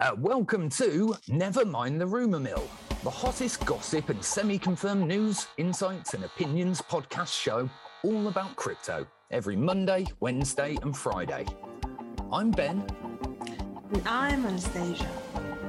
Uh, welcome to Never Mind the Rumour Mill, the hottest gossip and semi confirmed news, insights, and opinions podcast show all about crypto every Monday, Wednesday, and Friday. I'm Ben, And I'm Anastasia.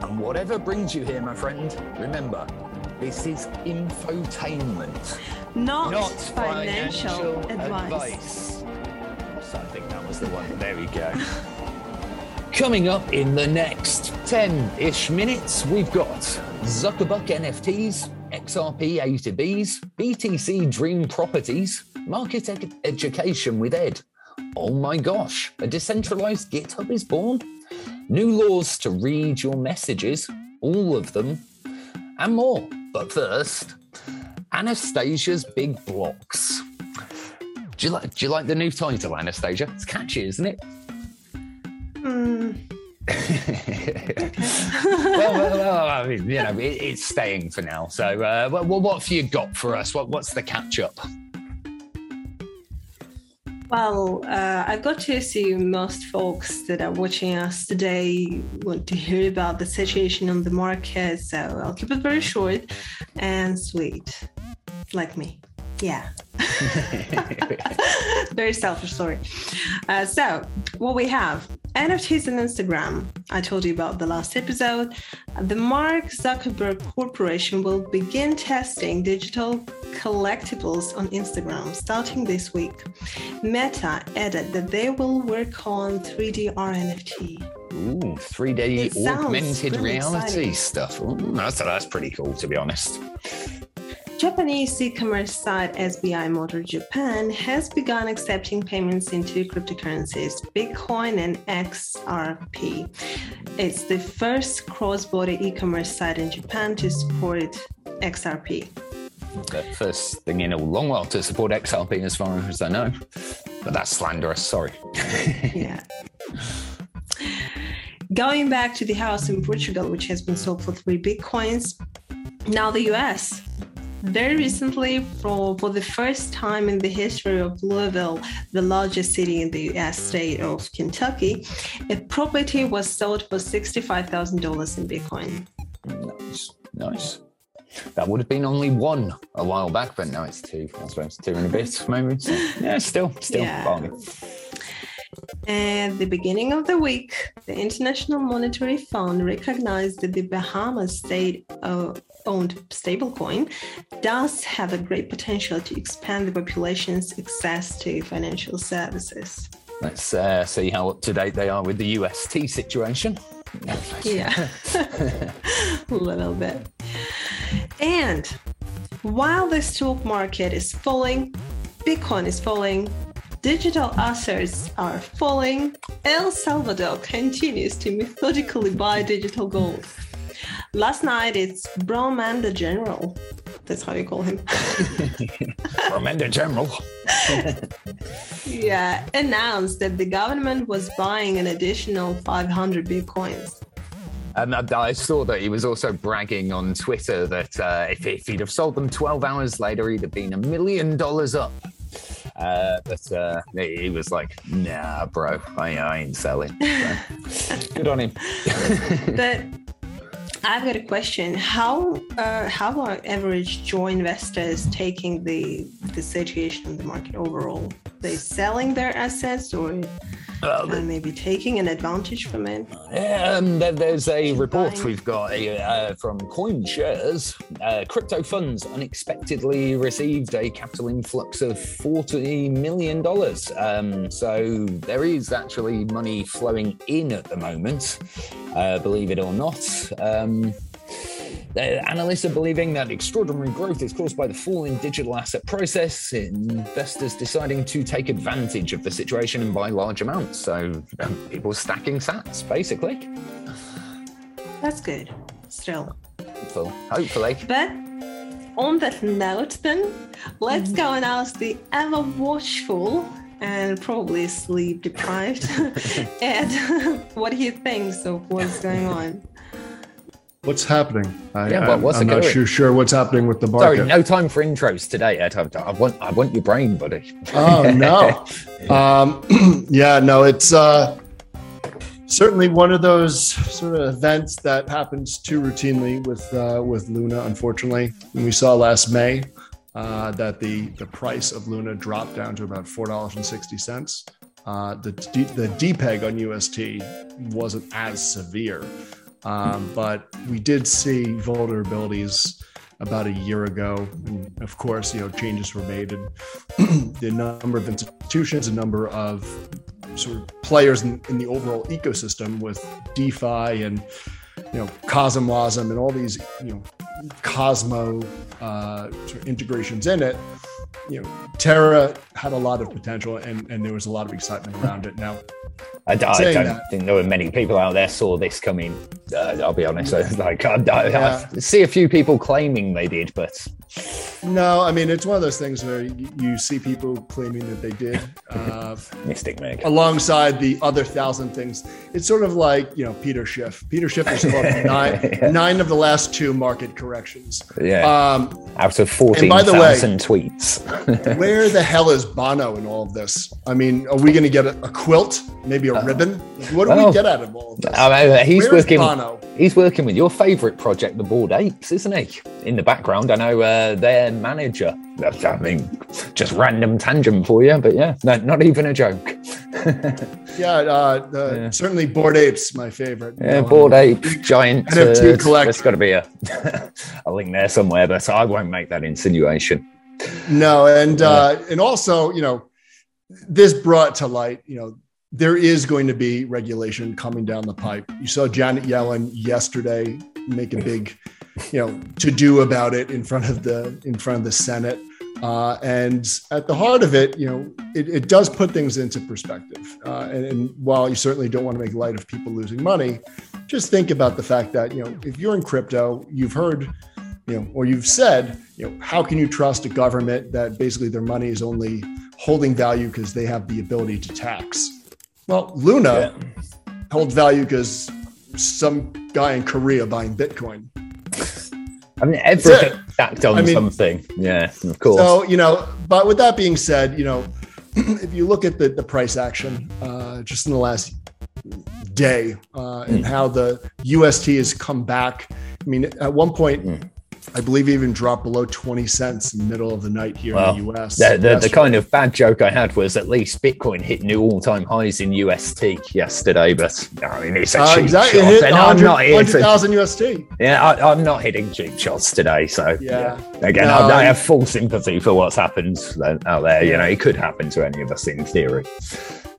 and whatever brings you here, my friend, remember, this is infotainment, Not, not financial, advice. So I think that was the one. There we go. Coming up in the next 10 ish minutes, we've got Zuckerbuck NFTs, XRP A to Bs, BTC Dream Properties, Market ed- Education with Ed. Oh my gosh, a decentralized GitHub is born. New laws to read your messages, all of them, and more. But first, Anastasia's Big Blocks. Do you like do you like the new title, Anastasia? It's catchy, isn't it? Hmm. well, well, well, I mean, you know, it, it's staying for now. So, uh, what, what what have you got for us? What what's the catch up? Well, uh, I've got to assume most folks that are watching us today want to hear about the situation on the market, so I'll keep it very short and sweet, like me. Yeah. very selfish story. Uh, so, what we have NFTs and Instagram. I told you about the last episode. The Mark Zuckerberg Corporation will begin testing digital collectibles on Instagram starting this week. Meta added that they will work on 3D RNFT. Ooh, 3D augmented really reality exciting. stuff. Ooh, that's that's pretty cool, to be honest. Japanese e-commerce site SBI Motor Japan has begun accepting payments into cryptocurrencies, Bitcoin and XRP. It's the first cross-border e-commerce site in Japan to support XRP. The first thing in a long while to support XRP, as far as I know. But that's slanderous. Sorry. Yeah. Going back to the house in Portugal, which has been sold for three bitcoins, now the US. Very recently, for, for the first time in the history of Louisville, the largest city in the US state of Kentucky, a property was sold for $65,000 in Bitcoin. Nice, nice. That would have been only one a while back, but now it's two. I suppose two and a bit, maybe. So, yeah, still, still Yeah. bargain. At the beginning of the week, the International Monetary Fund recognized that the Bahamas state uh, owned stablecoin does have a great potential to expand the population's access to financial services. Let's uh, see how up to date they are with the UST situation. Yeah, a little bit. And while the stock market is falling, Bitcoin is falling, digital assets are falling, El Salvador continues to methodically buy digital gold. Last night, it's Bromanda General. That's how you call him. Commander General. yeah, announced that the government was buying an additional 500 Bitcoins. And I, I saw that he was also bragging on Twitter that uh, if, if he'd have sold them 12 hours later, he'd have been a million dollars up. Uh, but uh, he was like, nah, bro, I, I ain't selling. So, good on him. but I've got a question. How uh, how are average Joe investors taking the the situation in the market overall? They selling their assets or Uh, maybe taking an advantage from it? Um, there, there's a report we've got uh, from CoinShares. Uh, crypto funds unexpectedly received a capital influx of $40 million. Um, so there is actually money flowing in at the moment, uh, believe it or not. Um, analysts are believing that extraordinary growth is caused by the fall in digital asset process, investors deciding to take advantage of the situation and buy large amounts. So um, people stacking sats, basically. That's good. Still, So hopefully. but on that note, then let's go and ask the ever watchful and probably sleep deprived Ed what he thinks of what's going on. What's happening? I, Yeah, what- what's I'm it not sure, sure what's happening with the market. Sorry, no time for intros today, Ed. I, I want, I want your brain, buddy. Oh no. um, yeah, no, it's uh, certainly one of those sort of events that happens too routinely with uh, with Luna. Unfortunately, and we saw last May uh, that the the price of Luna dropped down to about four dollars and sixty cents. Uh, the D, the depeg on UST wasn't as severe, um, but we did see vulnerabilities about a year ago. And of course, you know changes were made, and the number of institutions, a number of sort of players in, in the overall ecosystem with DeFi and you know Cosmwasm and all these you know Cosmo uh, sort of integrations in it. You know, Terra had a lot of potential, and and there was a lot of excitement around it. Now, I, I don't that- think there were many people out there saw this coming. Uh, I'll be honest. Like I, I, Yeah. I see a few people claiming they did, but no, I mean it's one of those things where you, you see people claiming that they did. Uh, Mystic Meg. alongside the other thousand things. It's sort of like, you know, Peter Schiff. Peter Schiff has called nine, nine of the last two market corrections. Yeah, Um, out of fourteen thousand tweets. where the hell is Bono in all of this? I mean, are we going to get a, a quilt, maybe a ribbon? What do we get out of all of this? I mean, he's working. Bono? He's working with your favourite project, the Bored Apes, isn't he? In the background, I know uh, their manager. I mean, just random tangent for you, but yeah, no, not even a joke. Yeah, uh, the, Yeah. certainly Bored Apes, my favorite. Yeah, Um, Bored Ape, giant. NFT Uh, collector. there's got to be a, a link there somewhere, but I won't make that insinuation. No, and uh, and also, you know, this brought to light, you know, there is going to be regulation coming down the pipe. You saw Janet Yellen yesterday make a big, you know, to do about it in front of the in front of the Senate. Uh, and at the heart of it, you know, it, it does put things into perspective. Uh, and, and while you certainly don't want to make light of people losing money, just think about the fact that you know if you're in crypto, you've heard, you know, or you've said, you know, how can you trust a government that basically their money is only holding value because they have the ability to tax? Well, Luna holds value because some guy in Korea buying Bitcoin. I mean, everything stacked on I mean- something. Yeah, of course. So, you know, but with that being said, you know, if you look at the, the price action uh, just in the last day uh, and how the UST has come back. I mean, at one point, I believe even dropped below 20 cents in the middle of the night here Well, in the US. the, the, the kind of bad joke I had was at least Bitcoin hit new all-time highs in UST yesterday, but I mean it's a Uh, cheap exactly. Shot, and I'm not here to, 100,000 UST. yeah, I, I'm not hitting cheap shots today. So Yeah. again, No, I, I I- have full sympathy for what's happened out there. You know, it could happen to any of us in theory.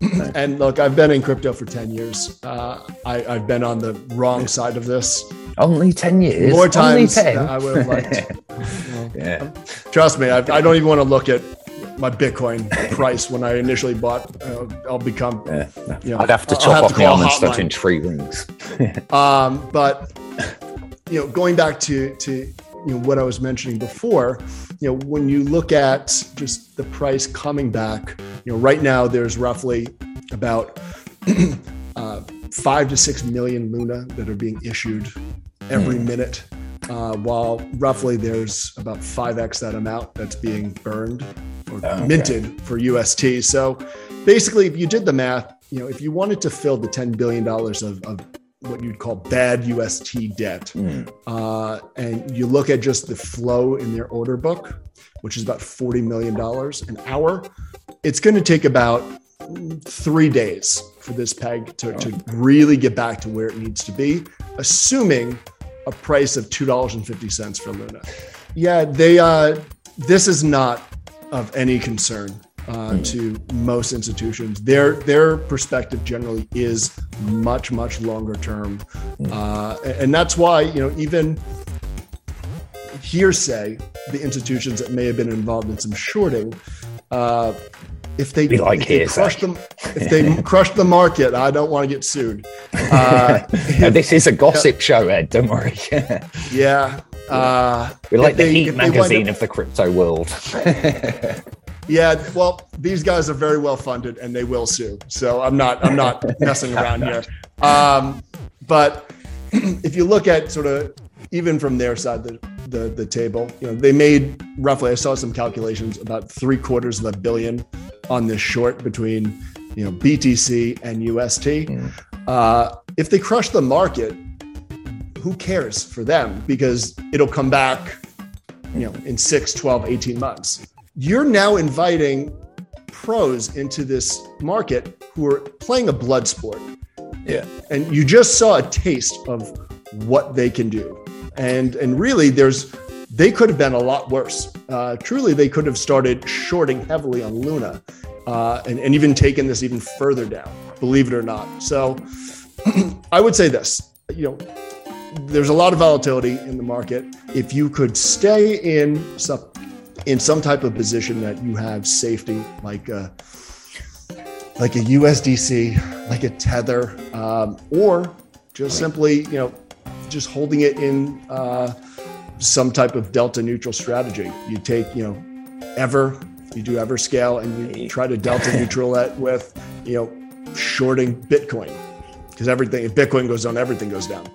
And look, I've been in crypto for 10 years. Uh, I, I've been on the wrong side of this Only ten years, more times 10. than I would have liked. Yeah. Trust me, I, I don't even want to look at my Bitcoin price when I initially bought. Uh, I'll become, Yeah. you know, I'd have to I'll chop have off my call almond a stuff in tree rings. Um, but you know, going back to to you know what I was mentioning before, you know, when you look at just the price coming back, you know, right now there's roughly about uh, five to six million Luna that are being issued every minute. Uh, while roughly there's about 5x that amount that's being burned or Okay. minted for UST. So basically, if you did the math, you know, if you wanted to fill the $10 billion of, of what you'd call bad UST debt, Mm. uh, and you look at just the flow in their order book, which is about $40 million an hour, it's going to take about three days for this peg to, to really get back to where it needs to be, assuming a price of $2.50 for Luna. Yeah, they, uh, this is not of any concern uh, to most institutions. Their their perspective generally is much much longer term, uh, and that's why you know even hearsay the institutions that may have been involved in some shorting. Uh, if they, We like if they crush them, if they crush the market, I don't want to get sued. Uh, this is a gossip show, Ed. Don't worry. yeah, uh, We're like the they- Heat if they wind magazine up- of the crypto world. Yeah, well, these guys are very well funded and they will sue. So I'm not I'm not messing around here. Um, but if you look at sort of even from their side the, the the table, you know, they made roughly I saw some calculations about three quarters of a billion on this short between you know BTC and UST. Uh, if they crush the market, who cares for them? Because it'll come back, you know, in 6, 12, 18 months. You're now inviting pros into this market who are playing a blood sport. Yeah. And you just saw a taste of what they can do. And and really there's they could have been a lot worse. Uh, truly, they could have started shorting heavily on Luna uh, and, and even taken this even further down, believe it or not. So I would say this, you know, there's a lot of volatility in the market. If you could stay in some, in some type of position that you have safety, like a, like a USDC, like a Tether, um, or just simply, you know, just holding it in uh, some type of delta neutral strategy. You take, you know, ever, you do ever scale and you try to delta neutral that with, you know, shorting Bitcoin because everything, if Bitcoin goes down, everything goes down.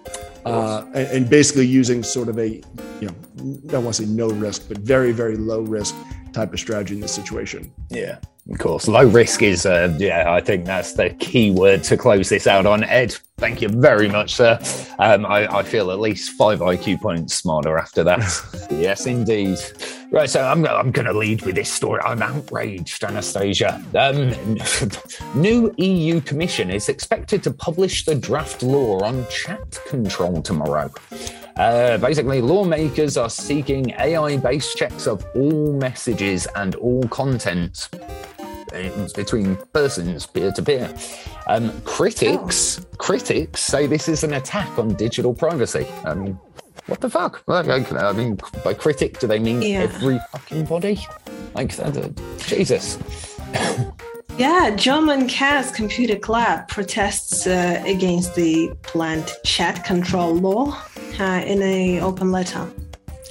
Uh, and, and, basically using sort of a, you know, I don't want to say no risk, but very, very low risk type of strategy in this situation. Yeah. Of course, low risk is, uh, yeah, I think that's the key word to close this out on. Ed, thank you very much, sir. Um, I, I, feel at least five IQ points smarter after that. yes, indeed. Right, so I'm, I'm going to lead with this story. I'm outraged, Anastasia. Um, new EU Commission is expected to publish the draft law on chat control tomorrow. Uh, basically, lawmakers are seeking AI based checks of all messages and all content between persons, peer to peer. Um, critics, oh. critics say this is an attack on digital privacy. I mean, what the fuck? I mean, by critic, do they mean yeah. every fucking body? Like, uh, Jesus. Yeah, German Chaos Computer Club protests uh, against the planned chat control law uh, in an open letter.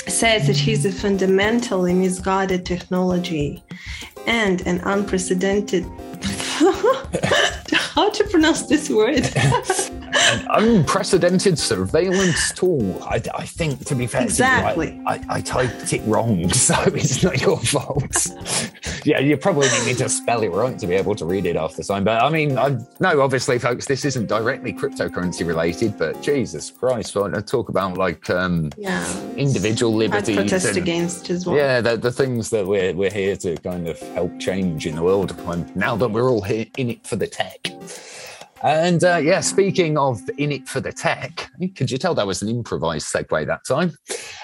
says it is a fundamentally misguided technology and an unprecedented how to pronounce this word an unprecedented surveillance tool. I, I, think to be fair exactly you, I, I, I, typed it wrong so it's not your fault. Yeah you probably need me to spell it right to be able to read it off the sign but i mean I, no obviously folks this isn't directly cryptocurrency related but jesus christ I talk about like um, yeah. individual liberties I protest and, against as well. Yeah the, the things that we're, we're here to kind of help change in the world now that we're all here in it for the tech. And uh, yeah, speaking of in it for the tech, could you tell that was an improvised segue that time?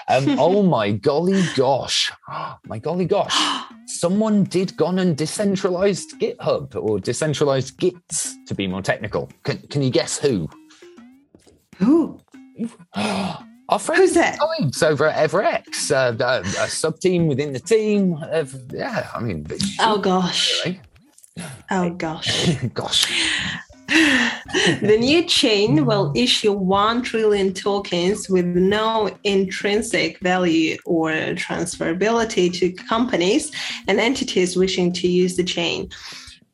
Um, oh my golly gosh, my golly gosh, someone did gone and decentralized GitHub or decentralized Gits to be more technical. Can, can you guess who? Who? Our friend Who's that? Times over at EverX, uh, a sub team within the team. Of, yeah, I mean, oh gosh, really. oh gosh, gosh. The new chain will issue 1 trillion tokens with no intrinsic value or transferability to companies and entities wishing to use the chain,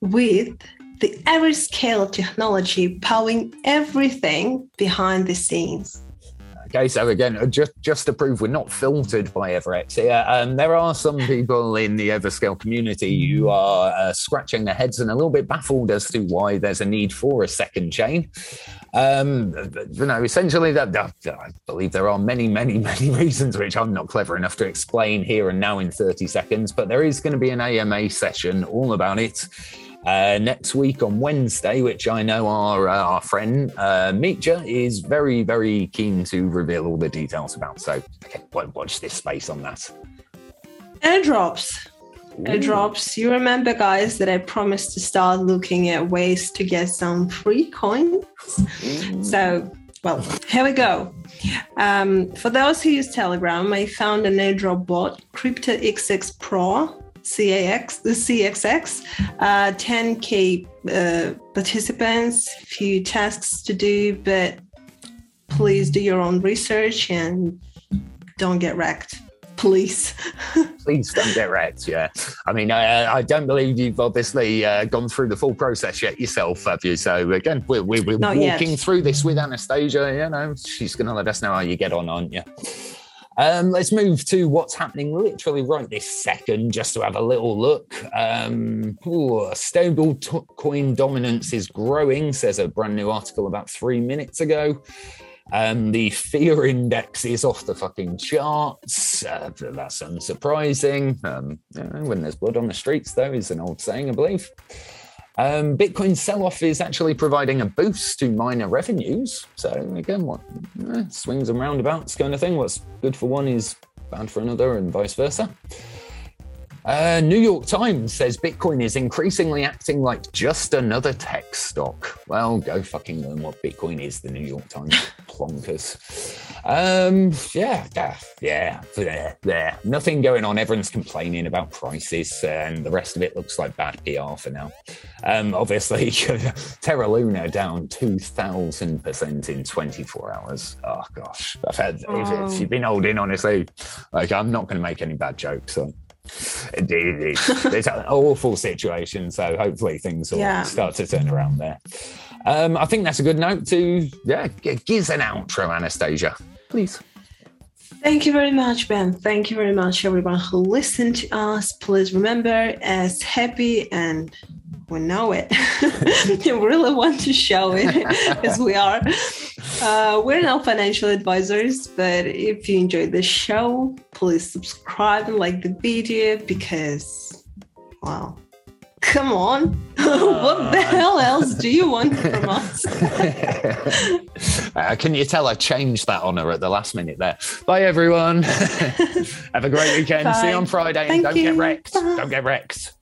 with the Everscale technology powering everything behind the scenes. Okay, so again, uh, just just to prove we're not filtered by Everx here, um, there are some people in the Everscale community who are uh, scratching their heads and a little bit baffled as to why there's a need for a second chain. Um, you know, essentially, that, I believe there are many, many, many reasons which I'm not clever enough to explain here and now in 30 seconds. But there is going to be an AMA session all about it uh, next week on Wednesday, which I know our uh, our friend uh, Mitja is very very keen to reveal all the details about. So okay, watch this space on that. Airdrops. Ooh. Airdrops. You remember, guys, that I promised to start looking at ways to get some free coins. So, well, here we go. Um, for those who use Telegram, I found an airdrop bot, CryptoXX Pro, CAX, the CXX, uh, 10K uh, participants, few tasks to do, but please do your own research and don't get wrecked. Please. please don't get wrecked. Yeah. I mean, I, I don't believe you've obviously uh, gone through the full process yet yourself, have you? So, again, we're, we're, we're walking yet. through this with Anastasia. You know, she's going to let us know how you get on, aren't you? Um, let's move to what's happening literally right this second, just to have a little look. Um, ooh, stablecoin dominance is growing, says a brand new article about three minutes ago. Um, the fear index is off the fucking charts. Uh, that's unsurprising. Um, when there's blood on the streets, though, is an old saying, I believe. Um, Bitcoin sell off is actually providing a boost to miner revenues. So, again, what eh, swings and roundabouts kind of thing. What's good for one is bad for another, and vice versa. Uh, New York Times says Bitcoin is increasingly acting like just another tech stock. Well, go fucking learn what Bitcoin is, the New York Times plonkers. Um, yeah, yeah, yeah, yeah. Nothing going on. Everyone's complaining about prices, and the rest of it looks like bad PR for now. Um, obviously, Terra Luna down 2,000% in 24 hours. Oh, gosh. I've had, oh. if, if, you've been holding, honestly, like, I'm not going to make any bad jokes. So it's an awful situation. So hopefully things will yeah. start to turn around there. Um, I think that's a good note to yeah, gives an outro, Anastasia, please. Thank you very much, Ben. Thank you very much, everyone who listened to us. Please remember, as happy and we know it, we really want to show it as we are. Uh, we're not financial advisors, but if you enjoyed the show, please subscribe and like the video because, well, come on. what the hell else do you want from us? uh, can you tell I changed that honor at the last minute there? Bye, everyone. Have a great weekend. Bye. See you on Friday. Thank don't you. get wrecked. Bye. Don't get wrecked.